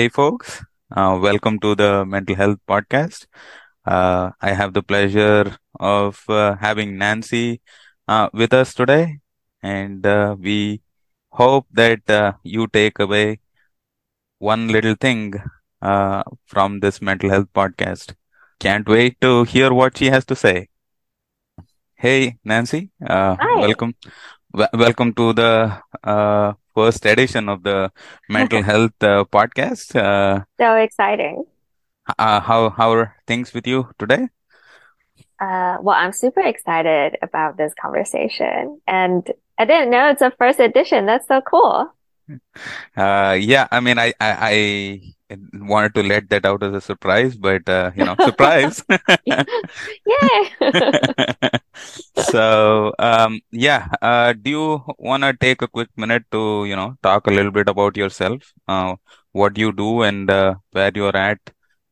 Hey, folks. Uh, welcome to the Mental Health Podcast. Uh, I have the pleasure of uh, having Nancy uh, with us today, and uh, we hope that uh, you take away one little thing from this Mental Health Podcast. Can't wait to hear what she has to say. Hey, Nancy. welcome. W- welcome to the first edition of the mental health uh, podcast. Uh, so exciting. Uh, how how are things with you today? Uh, well, I'm super excited about this conversation, and I didn't know it's a first edition. That's so cool. Uh, yeah, I mean, I, I, I wanted to let that out as a surprise, but uh, you know, surprise! yeah. so, um, yeah, uh, do you want to take a quick minute to you know talk a little bit about yourself, uh, what you do, and uh, where you're at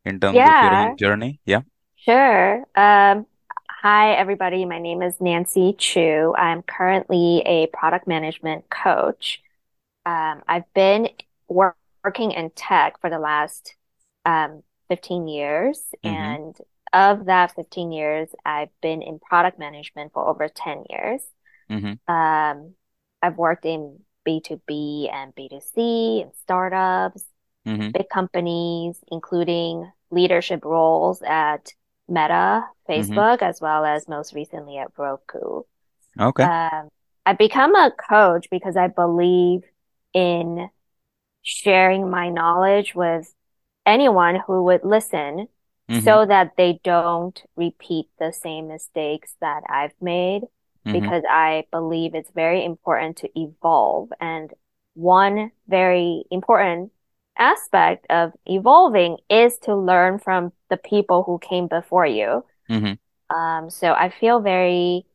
in terms yeah. of your journey? Yeah. Sure. Um, hi, everybody. My name is Nancy Chu. I'm currently a product management coach um, I've been wor- working in tech for the last um, 15 years. Mm-hmm. And of that 15 years, I've been in product management for over 10 years. Mm-hmm. Um, I've worked in B2B and B2C and startups, mm-hmm. big companies, including leadership roles at Meta, mm-hmm. Facebook, as well as most recently at Roku. Okay. Um, I've become a coach because I believe in sharing my knowledge with anyone who would listen mm-hmm. so that they don't repeat the same mistakes that I've made mm-hmm. because I believe it's very important to evolve. And one very important aspect of evolving is to learn from the people who came before you. Mm-hmm. Um, so I feel very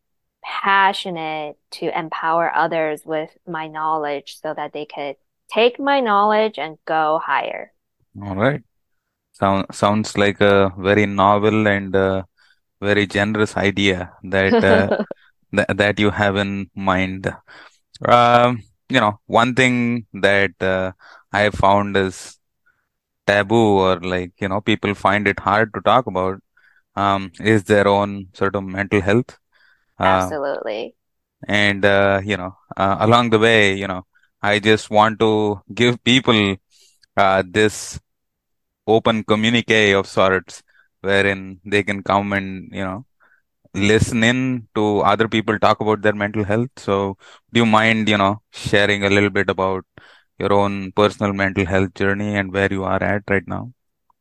passionate to empower others with my knowledge so that they could take my knowledge and go higher. All right. Sound, sounds like a very novel and uh, very generous idea that uh, th- that you have in mind. Um, you know, one thing that uh, I have found is taboo or like, you know, people find it hard to talk about um, is their own sort of mental health. Uh, Absolutely. And, uh, you know, uh, along the way, you know, I just want to give people this open communique of sorts wherein they can come and, you know, listen in to other people talk about their mental health. So do you mind, you know, sharing a little bit about your own personal mental health journey and where you are at right now?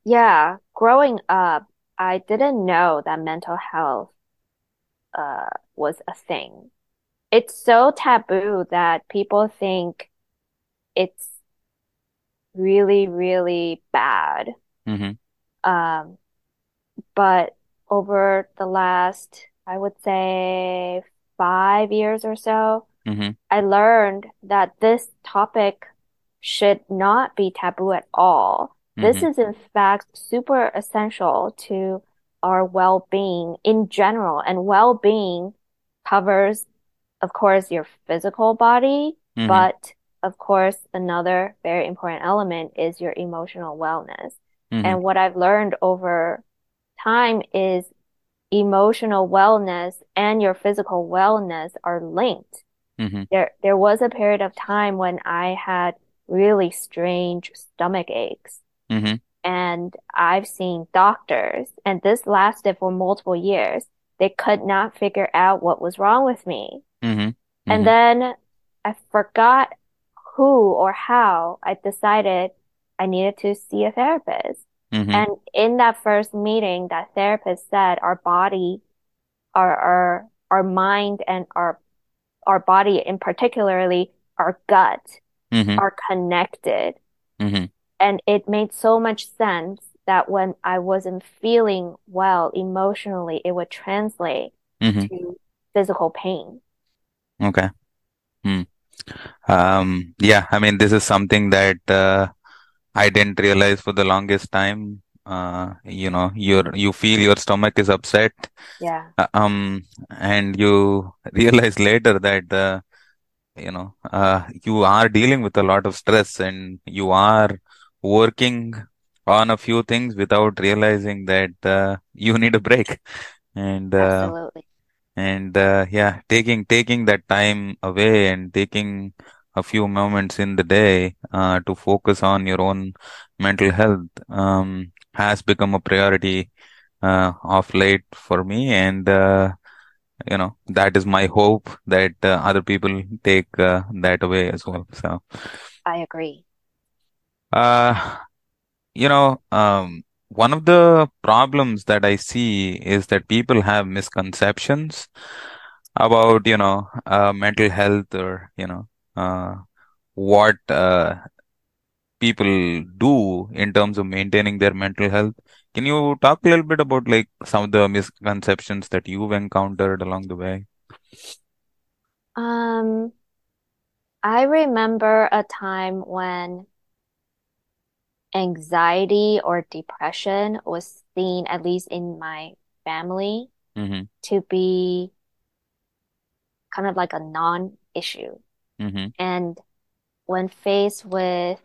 Yeah, growing up, I didn't know that mental health uh, was a thing. It's so taboo that people think it's really, really bad. Mm-hmm. Um, but over the last, I would say, five years or so, mm-hmm. I learned that this topic should not be taboo at all. Mm-hmm. This is, in fact, super essential to our well-being in general. And well-being covers, of course, your physical body, mm-hmm. but of course, another very important element is your emotional wellness. Mm-hmm. And what I've learned over time is emotional wellness and your physical wellness are linked. Mm-hmm. There, there was a period of time when I had really strange stomach aches. Mm-hmm. And I've seen doctors, and this lasted for multiple years. They could not figure out what was wrong with me. Mm-hmm. Mm-hmm. And then I forgot who or how I decided I needed to see a therapist. Mm-hmm. And in that first meeting, that therapist said our body, our, our, our mind and our, our body in particularly our gut mm-hmm. are connected. Mm-hmm. And it made so much sense that when I wasn't feeling well emotionally, it would translate hmm to physical pain. Okay. Hmm. Um, yeah, I mean, this is something that uh, I didn't realize for the longest time. Uh, you know, your you feel your stomach is upset, Yeah, uh, um, and you realize later that uh, you know uh, you are dealing with a lot of stress and you are working on a few things without realizing that uh, you need a break. And uh, absolutely. And uh, yeah, taking taking that time away and taking a few moments in the day uh, to focus on your own mental health um, has become a priority uh, of late for me, and uh, you know that is my hope that uh, other people take uh, that away as well. So, I agree. uh, you know, um, one of the problems that I see is that people have misconceptions about, you know, uh, mental health or, you know, uh, what uh, people do in terms of maintaining their mental health. Can you talk a little bit about like some of the misconceptions that you've encountered along the way? Um, I remember a time when anxiety or depression was seen, at least in my family, Mm-hmm. to be kind of like a non-issue. Mm-hmm. And when faced with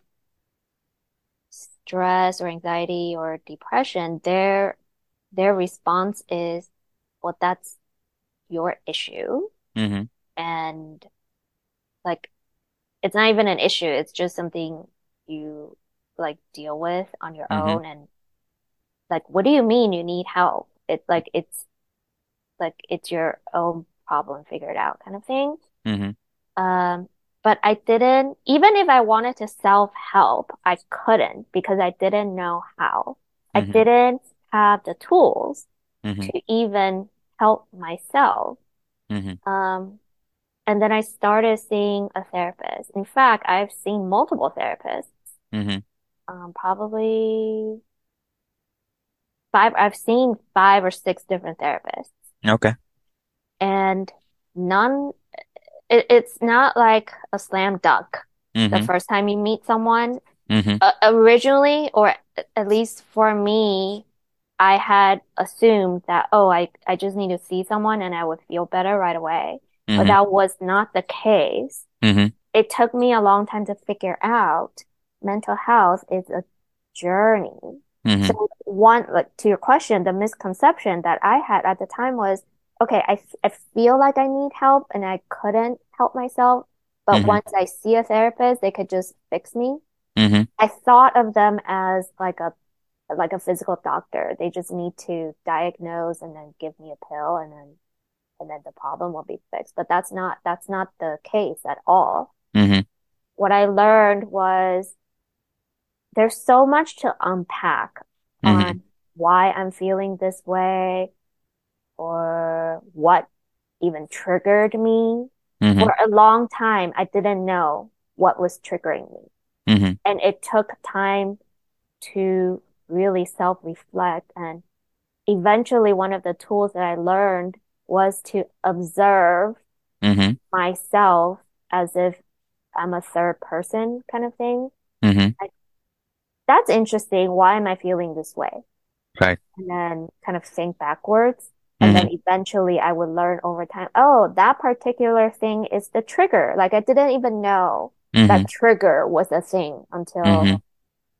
stress or anxiety or depression, their their response is, well, that's your issue. Mm-hmm. And like it's not even an issue, it's just something you like deal with on your Mm-hmm. own and like what do you mean you need help? It's like it's like it's your own problem, figure it out kind of thing. Mm-hmm. Um, but I didn't, even if I wanted to self-help, I couldn't because I didn't know how. I Mm-hmm. didn't have the tools Mm-hmm. to even help myself. Mm-hmm. Um, and then I started seeing a therapist. In fact, I've seen multiple therapists, Mm-hmm. Um, probably five, I've seen five or six different therapists Okay. and none, it, it's not like a slam dunk. The Mm-hmm. first time you meet someone, Mm-hmm. uh, originally, or at least for me, I had assumed that, oh, I, I just need to see someone and I would feel better right away. But Mm-hmm. that was not the case. Mm-hmm. It took me a long time to figure out mental health is a journey. Mm-hmm. So one, like to your question, the misconception that I had at the time was, okay, I, f- I feel like I need help and I couldn't help myself. But Mm-hmm. once I see a therapist, they could just fix me. Mm-hmm. I thought of them as like a like a physical doctor. They just need to diagnose and then give me a pill and then and then the problem will be fixed. But that's not that's not the case at all. Mm-hmm. What I learned was there's so much to unpack Mm-hmm. on why I'm feeling this way or what even triggered me. Mm-hmm. For a long time, I didn't know what was triggering me. Mm-hmm. And it took time to really self-reflect. And eventually, one of the tools that I learned was to observe Mm-hmm. myself as if I'm a third person kind of thing. Mm-hmm. That's interesting. Why am I feeling this way? Right. And then kind of think backwards. And Mm-hmm. then eventually I would learn over time, oh, that particular thing is the trigger. Like I didn't even know Mm-hmm. that trigger was a thing until Mm-hmm.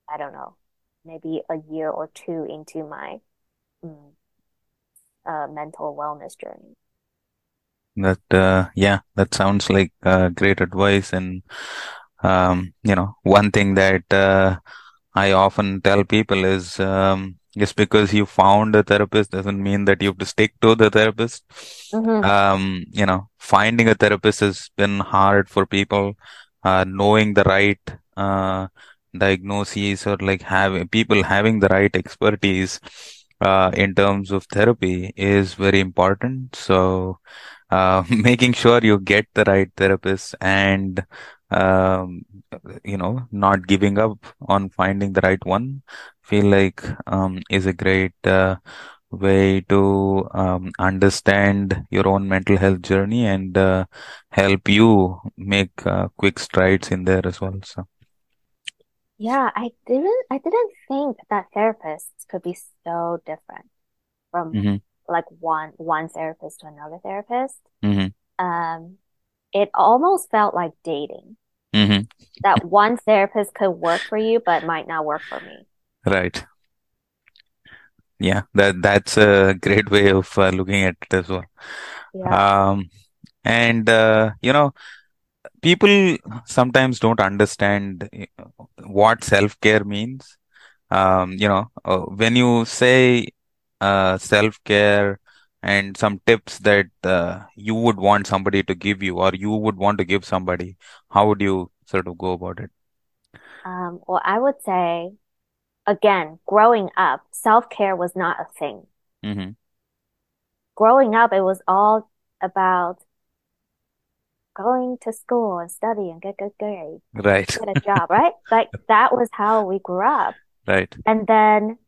I don't know, maybe a year or two into my mm, uh, mental wellness journey. That uh, yeah, that sounds like uh, great advice. And um, you know, one thing that uh, I often tell people is um, just because you found a therapist doesn't mean that you have to stick to the therapist. hmm Um, you know, finding a therapist has been hard for people. Uh, knowing the right uh, diagnoses or like having people having the right expertise uh, in terms of therapy is very important. So, uh, making sure you get the right therapist and um, you know, not giving up on finding the right one, feel like um, is a great uh, way to um, understand your own mental health journey and uh, help you make uh, quick strides in there as well. So, Yeah, I didn't I didn't think that therapists could be so different from hmm like one one therapist to another therapist. hmm Um, it almost felt like dating. hmm That one therapist could work for you, but might not work for me. Right. Yeah, that that's a great way of uh, looking at it as well. Yeah. Um, and uh, you know, people sometimes don't understand uh, what self-care means. Um, you know, uh, when you say uh, self-care and some tips that uh, you would want somebody to give you or you would want to give somebody, how would you sort of go about it? Um, well, I would say again, growing up, self-care was not a thing. hmm Growing up, it was all about going to school and study and get good grades, Right, get a job, right? Like that was how we grew up. right. And then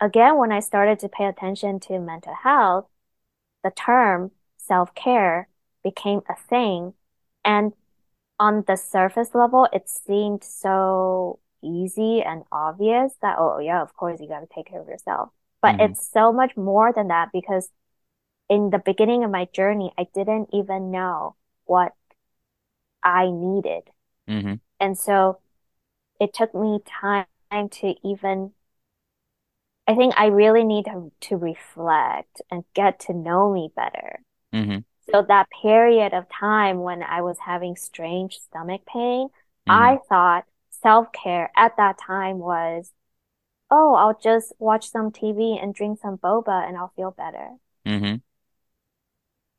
again, when I started to pay attention to mental health, the term self-care became a thing. And on the surface level, it seemed so easy and obvious that, oh, yeah, of course, you got to take care of yourself. But hmm it's so much more than that because in the beginning of my journey, I didn't even know what I needed. hmm And so it took me time to even, I think I really need to, to reflect and get to know me better. hmm So that period of time when I was having strange stomach pain, hmm I thought self-care at that time was, oh, I'll just watch some TV and drink some boba and I'll feel better. hmm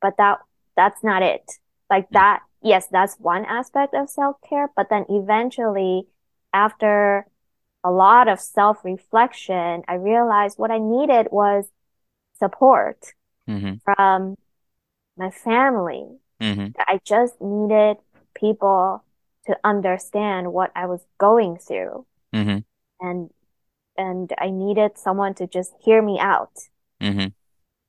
But that that's not it. Like that, yes, that's one aspect of self-care, but then eventually after a lot of self-reflection, I realized what I needed was support hmm from my family. hmm I just needed people to understand what I was going through hmm and and I needed someone to just hear me out. hmm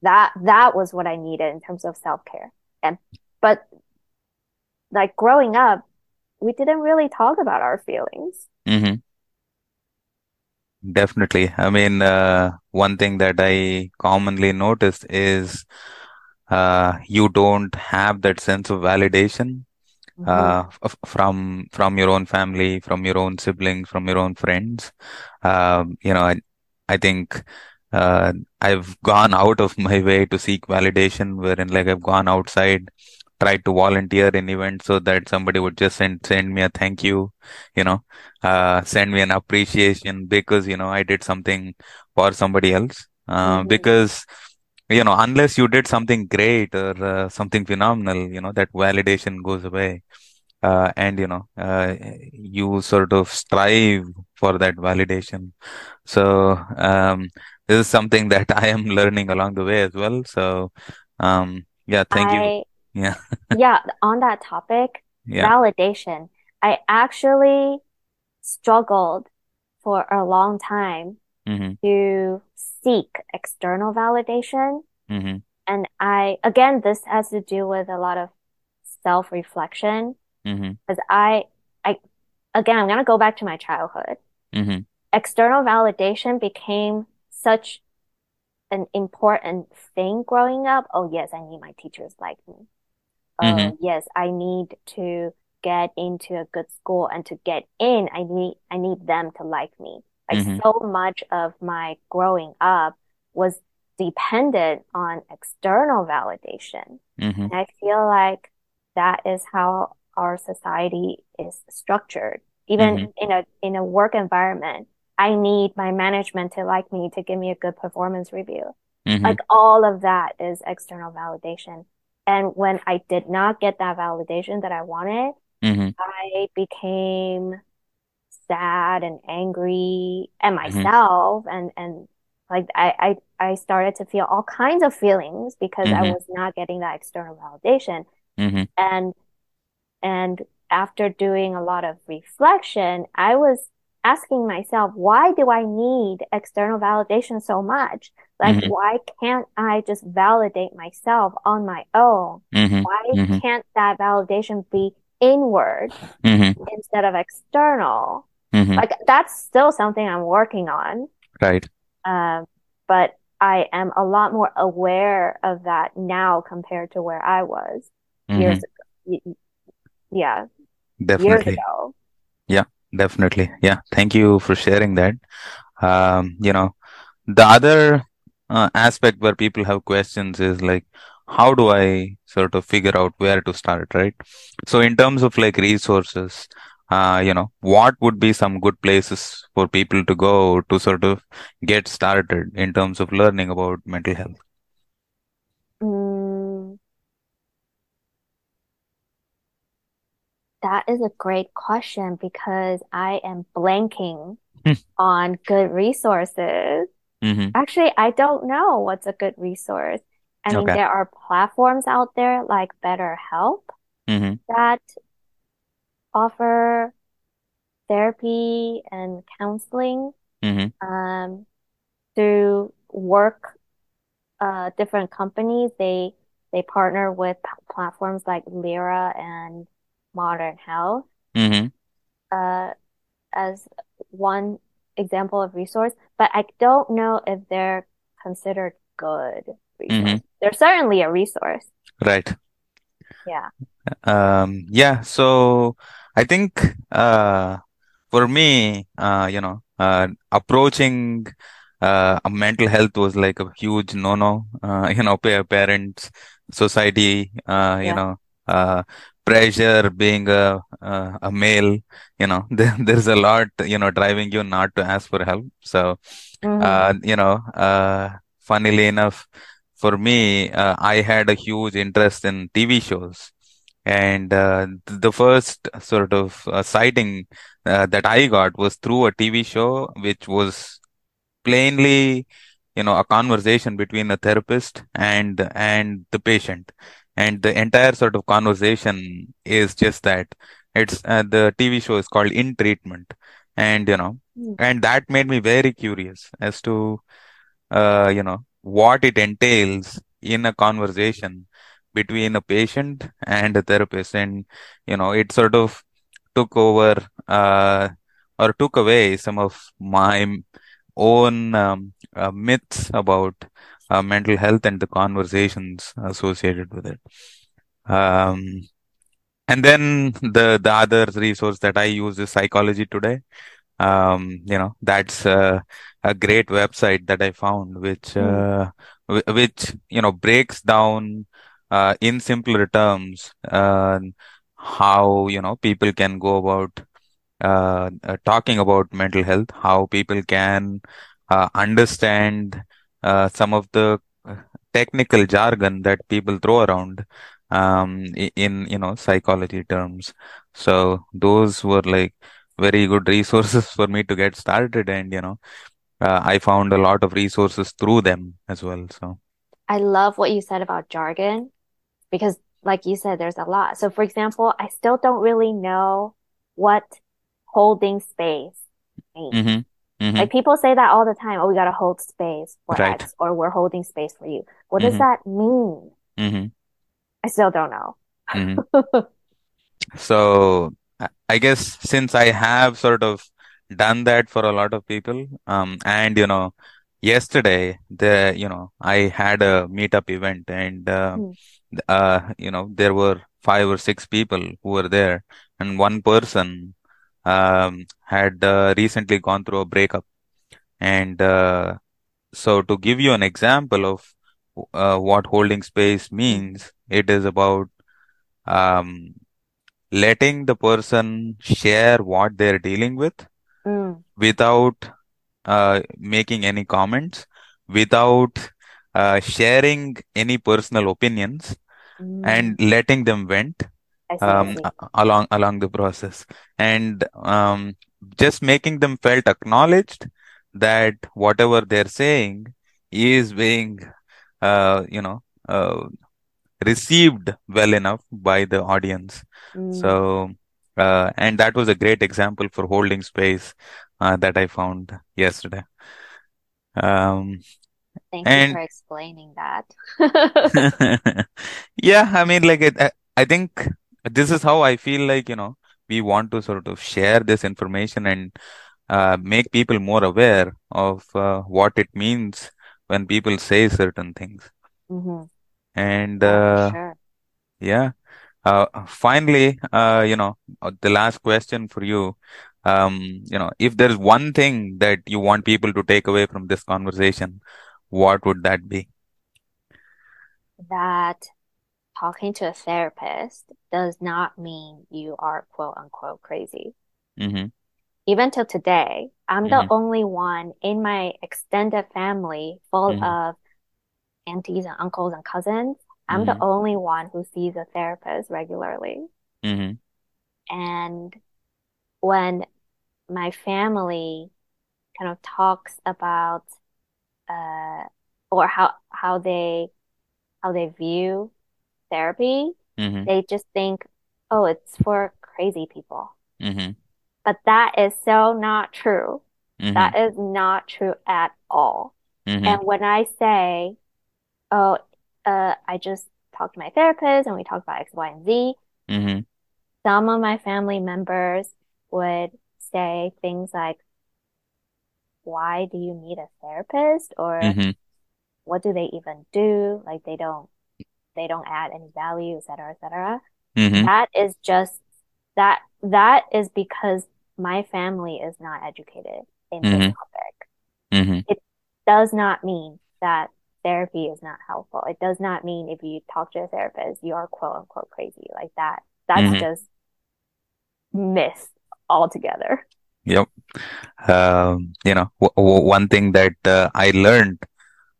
That that was what I needed in terms of self-care. And but like growing up, we didn't really talk about our feelings. Definitely. I mean, uh, one thing that I commonly notice is uh, you don't have that sense of validation hmm uh, f from from your own family, from your own siblings, from your own friends. Um, you know, I, I think uh, I've gone out of my way to seek validation, wherein like I've gone outside, tried to volunteer in events so that somebody would just send send me a thank you, you know, uh, send me an appreciation because you know I did something for somebody else. Uh, hmm because you know, unless you did something great or uh, something phenomenal, you know, that validation goes away. Uh, and you know uh, you sort of strive for that validation. So um, this is something that I am learning along the way as well. So um, yeah thank you. I yeah yeah, on that topic, yeah validation. I actually struggled for a long time hmm to seek external validation. hmm And I, again, this has to do with a lot of self-reflection hmm because I, I, again, I'm going to go back to my childhood. hmm External validation became such an important thing growing up. Oh, yes, I need my teachers like me. Hmm Oh, yes, I need to get into a good school and to get in, I need, I need them to like me. Like hmm so much of my growing up was dependent on external validation. hmm And I feel like that is how our society is structured. Even hmm in a in a work environment, I need my management to like me to give me a good performance review. hmm Like all of that is external validation. And when I did not get that validation that I wanted, hmm I became sad and angry at hmm myself. And and like I I I started to feel all kinds of feelings because I hmm was not getting that external validation. hmm And and after doing a lot of reflection, I was asking myself, why do I need external validation so much? Like, hmm why can't I just validate myself on my own? hmm Why hmm can't that validation be inward hmm instead of external? hmm Like, that's still something I'm working on. Right. Um, but I am a lot more aware of that now compared to where I was years hmm ago. Yeah, years Definitely. ago. Yeah, definitely. Yeah. Thank you for sharing that. Um, you know, the other uh, aspect where people have questions is like, how do I sort of figure out where to start, right? So in terms of like resources, uh, you know, what would be some good places for people to go to sort of get started in terms of learning about mental health? That is a great question because I am blanking on good resources. Mm-hmm. Actually, I don't know what's a good resource. I mean, Okay. there are platforms out there like BetterHelp Mm-hmm. that offer therapy and counseling Mm-hmm. um, through work uh, different companies. They they partner with p- platforms like Lyra and Modern Health Mm-hmm. uh, as one example of resource, but I don't know if they're considered good Mm-hmm. They're certainly a resource. Right. Yeah. Um, yeah, so I think uh, for me, uh, you know, uh, approaching uh, a mental health was like a huge no-no. Uh, you know, pa parents, society, uh, you Yeah. know, uh, pressure being a a, a male, you know, there, there's a lot, you know, driving you not to ask for help. So, hmm uh, you know, uh, funnily enough, for me, uh, I had a huge interest in TV shows. And uh, the first sort of uh, sighting uh, that I got was through a TV show, which was plainly, you know, a conversation between a therapist and and the patient, and the entire sort of conversation is just that. It's uh, the TV show is called In Treatment, and you know, and that made me very curious as to uh, you know, what it entails in a conversation between a patient and a therapist. And, you know, it sort of took over, uh, or took away some of my own um, uh, myths about uh, mental health and the conversations associated with it. Um, and then the the other resource that I use is Psychology Today. Um, you know, that's uh, a great website that I found, which Mm, uh, wh- which you know breaks down uh, in simpler terms uh, how you know people can go about uh, uh, talking about mental health, how people can uh, understand uh, some of the uh, technical jargon that people throw around um, in, you know, psychology terms. So those were like very good resources for me to get started, and you know, uh, I found a lot of resources through them as well. So. I love what you said about jargon because, like you said, there's a lot. So, for example, I still don't really know what holding space means. hmm hmm Like people say that all the time. Oh, we gotta hold space for Right. X, or we're holding space for you. What does hmm that mean? hmm I still don't know. hmm So I I guess since I have sort of done that for a lot of people, um, and you know, yesterday the you know I had a meetup event, and uh, Mm, uh, you know there were five or six people who were there, and one person um had uh, recently gone through a breakup, and uh, so to give you an example of uh, what holding space means, it is about um letting the person share what they're dealing with mm, without uh, making any comments, without uh, sharing any personal opinions, and mm. letting them vent I see, I um, see. a- along along the process, and um, just making them felt acknowledged that whatever they're saying is being uh, you know uh, received well enough by the audience. Mm, So. Uh, and that was a great example for holding space uh, that I found yesterday. Um, Thank you and for explaining that. yeah, I mean, like, it, I, I think this is how I feel like, you know, we want to sort of share this information and uh, make people more aware of uh, what it means when people say certain things. hmm And Yeah, uh, sure. yeah, uh, finally, uh, you know, uh, the last question for you. Um, you know, if there's one thing that you want people to take away from this conversation, what would that be? That talking to a therapist does not mean you are quote unquote crazy. Mm-hmm. Even till today, I'm the Mm-hmm. only one in my extended family full Mm-hmm. of aunties and uncles and cousins. I'm the Mm-hmm. only one who sees a therapist regularly. Mm-hmm. And when my family kind of talks about uh or how how they how they view therapy, Mm-hmm. they just think, oh, it's for crazy people. Mm-hmm. But that is so not true. Mm-hmm. That is not true at all. Mm-hmm. And when I say, oh, uh, I just talked to my therapist and we talked about X, Y, and Z, Mm-hmm. some of my family members would say things like, why do you need a therapist? Or Mm-hmm. what do they even do? Like they don't they don't add any value, et cetera, et cetera. Mm-hmm. That is just that that is because my family is not educated in this Mm-hmm. topic. Mm-hmm. It does not mean that therapy is not helpful. It does not mean if you talk to a therapist, you are quote unquote crazy like that. That's Mm-hmm. just myth altogether. Yep. Um, you know, w w one thing that uh, I learned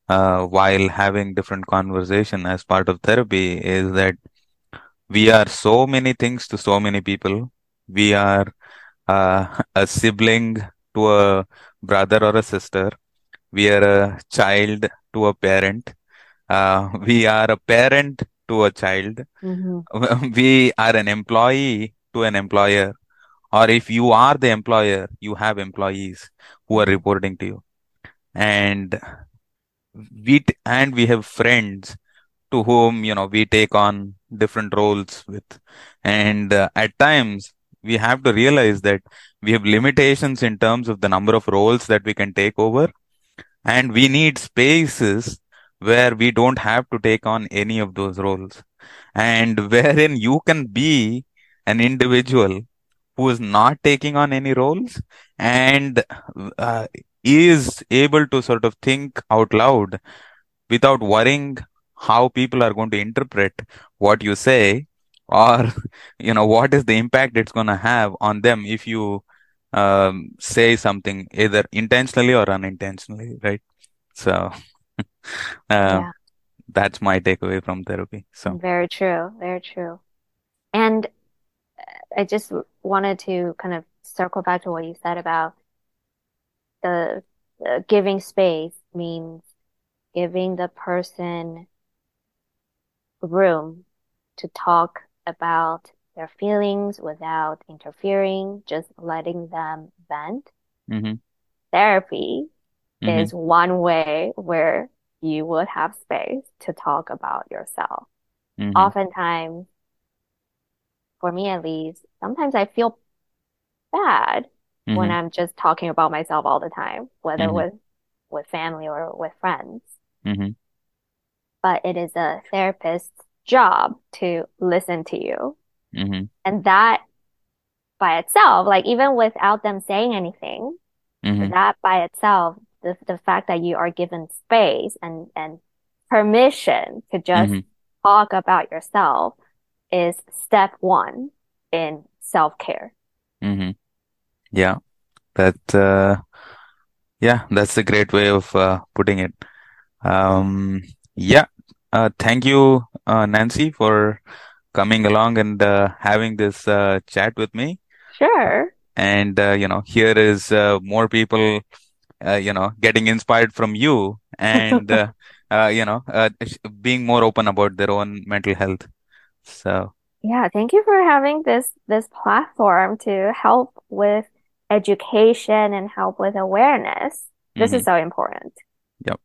uh, while having different conversation as part of therapy is that we are so many things to so many people. We are uh, a sibling to a brother or a sister. We are a child to a parent. Uh, we are a parent to a child. hmm We are an employee to an employer. Or if you are the employer, you have employees who are reporting to you. And we t- and we have friends to whom you know we take on different roles with. And uh, at times we have to realize that we have limitations in terms of the number of roles that we can take over. And we need spaces where we don't have to take on any of those roles. And wherein you can be an individual who is not taking on any roles. And uh, is able to sort of think out loud without worrying how people are going to interpret what you say or you know what is the impact it's going to have on them if you um, say something either intentionally or unintentionally right? So uh, Yeah, that's my takeaway from therapy so. Very true, very true. And I just wanted to kind of circle back to what you said about the, the giving space means giving the person room to talk about their feelings without interfering, just letting them vent. hmm Therapy hmm is one way where you would have space to talk about yourself. hmm Oftentimes, for me at least, sometimes I feel bad when hmm I'm just talking about myself all the time, whether hmm with with family or with friends. hmm But it is a therapist's job to listen to you. hmm And that by itself, like even without them saying anything, hmm that by itself, the the fact that you are given space and and permission to just hmm talk about yourself is step one in self-care. hmm yeah that uh, yeah that's a great way of uh, putting it um yeah uh, thank you uh, Nancy for coming along and uh, having this uh, chat with me. Sure. And, uh, you know, here is uh, more people, uh, you know, getting inspired from you and, uh, uh, you know, uh, being more open about their own mental health. So, Yeah, thank you for having this this platform to help with education and help with awareness. This mm-hmm. is so important. Yep.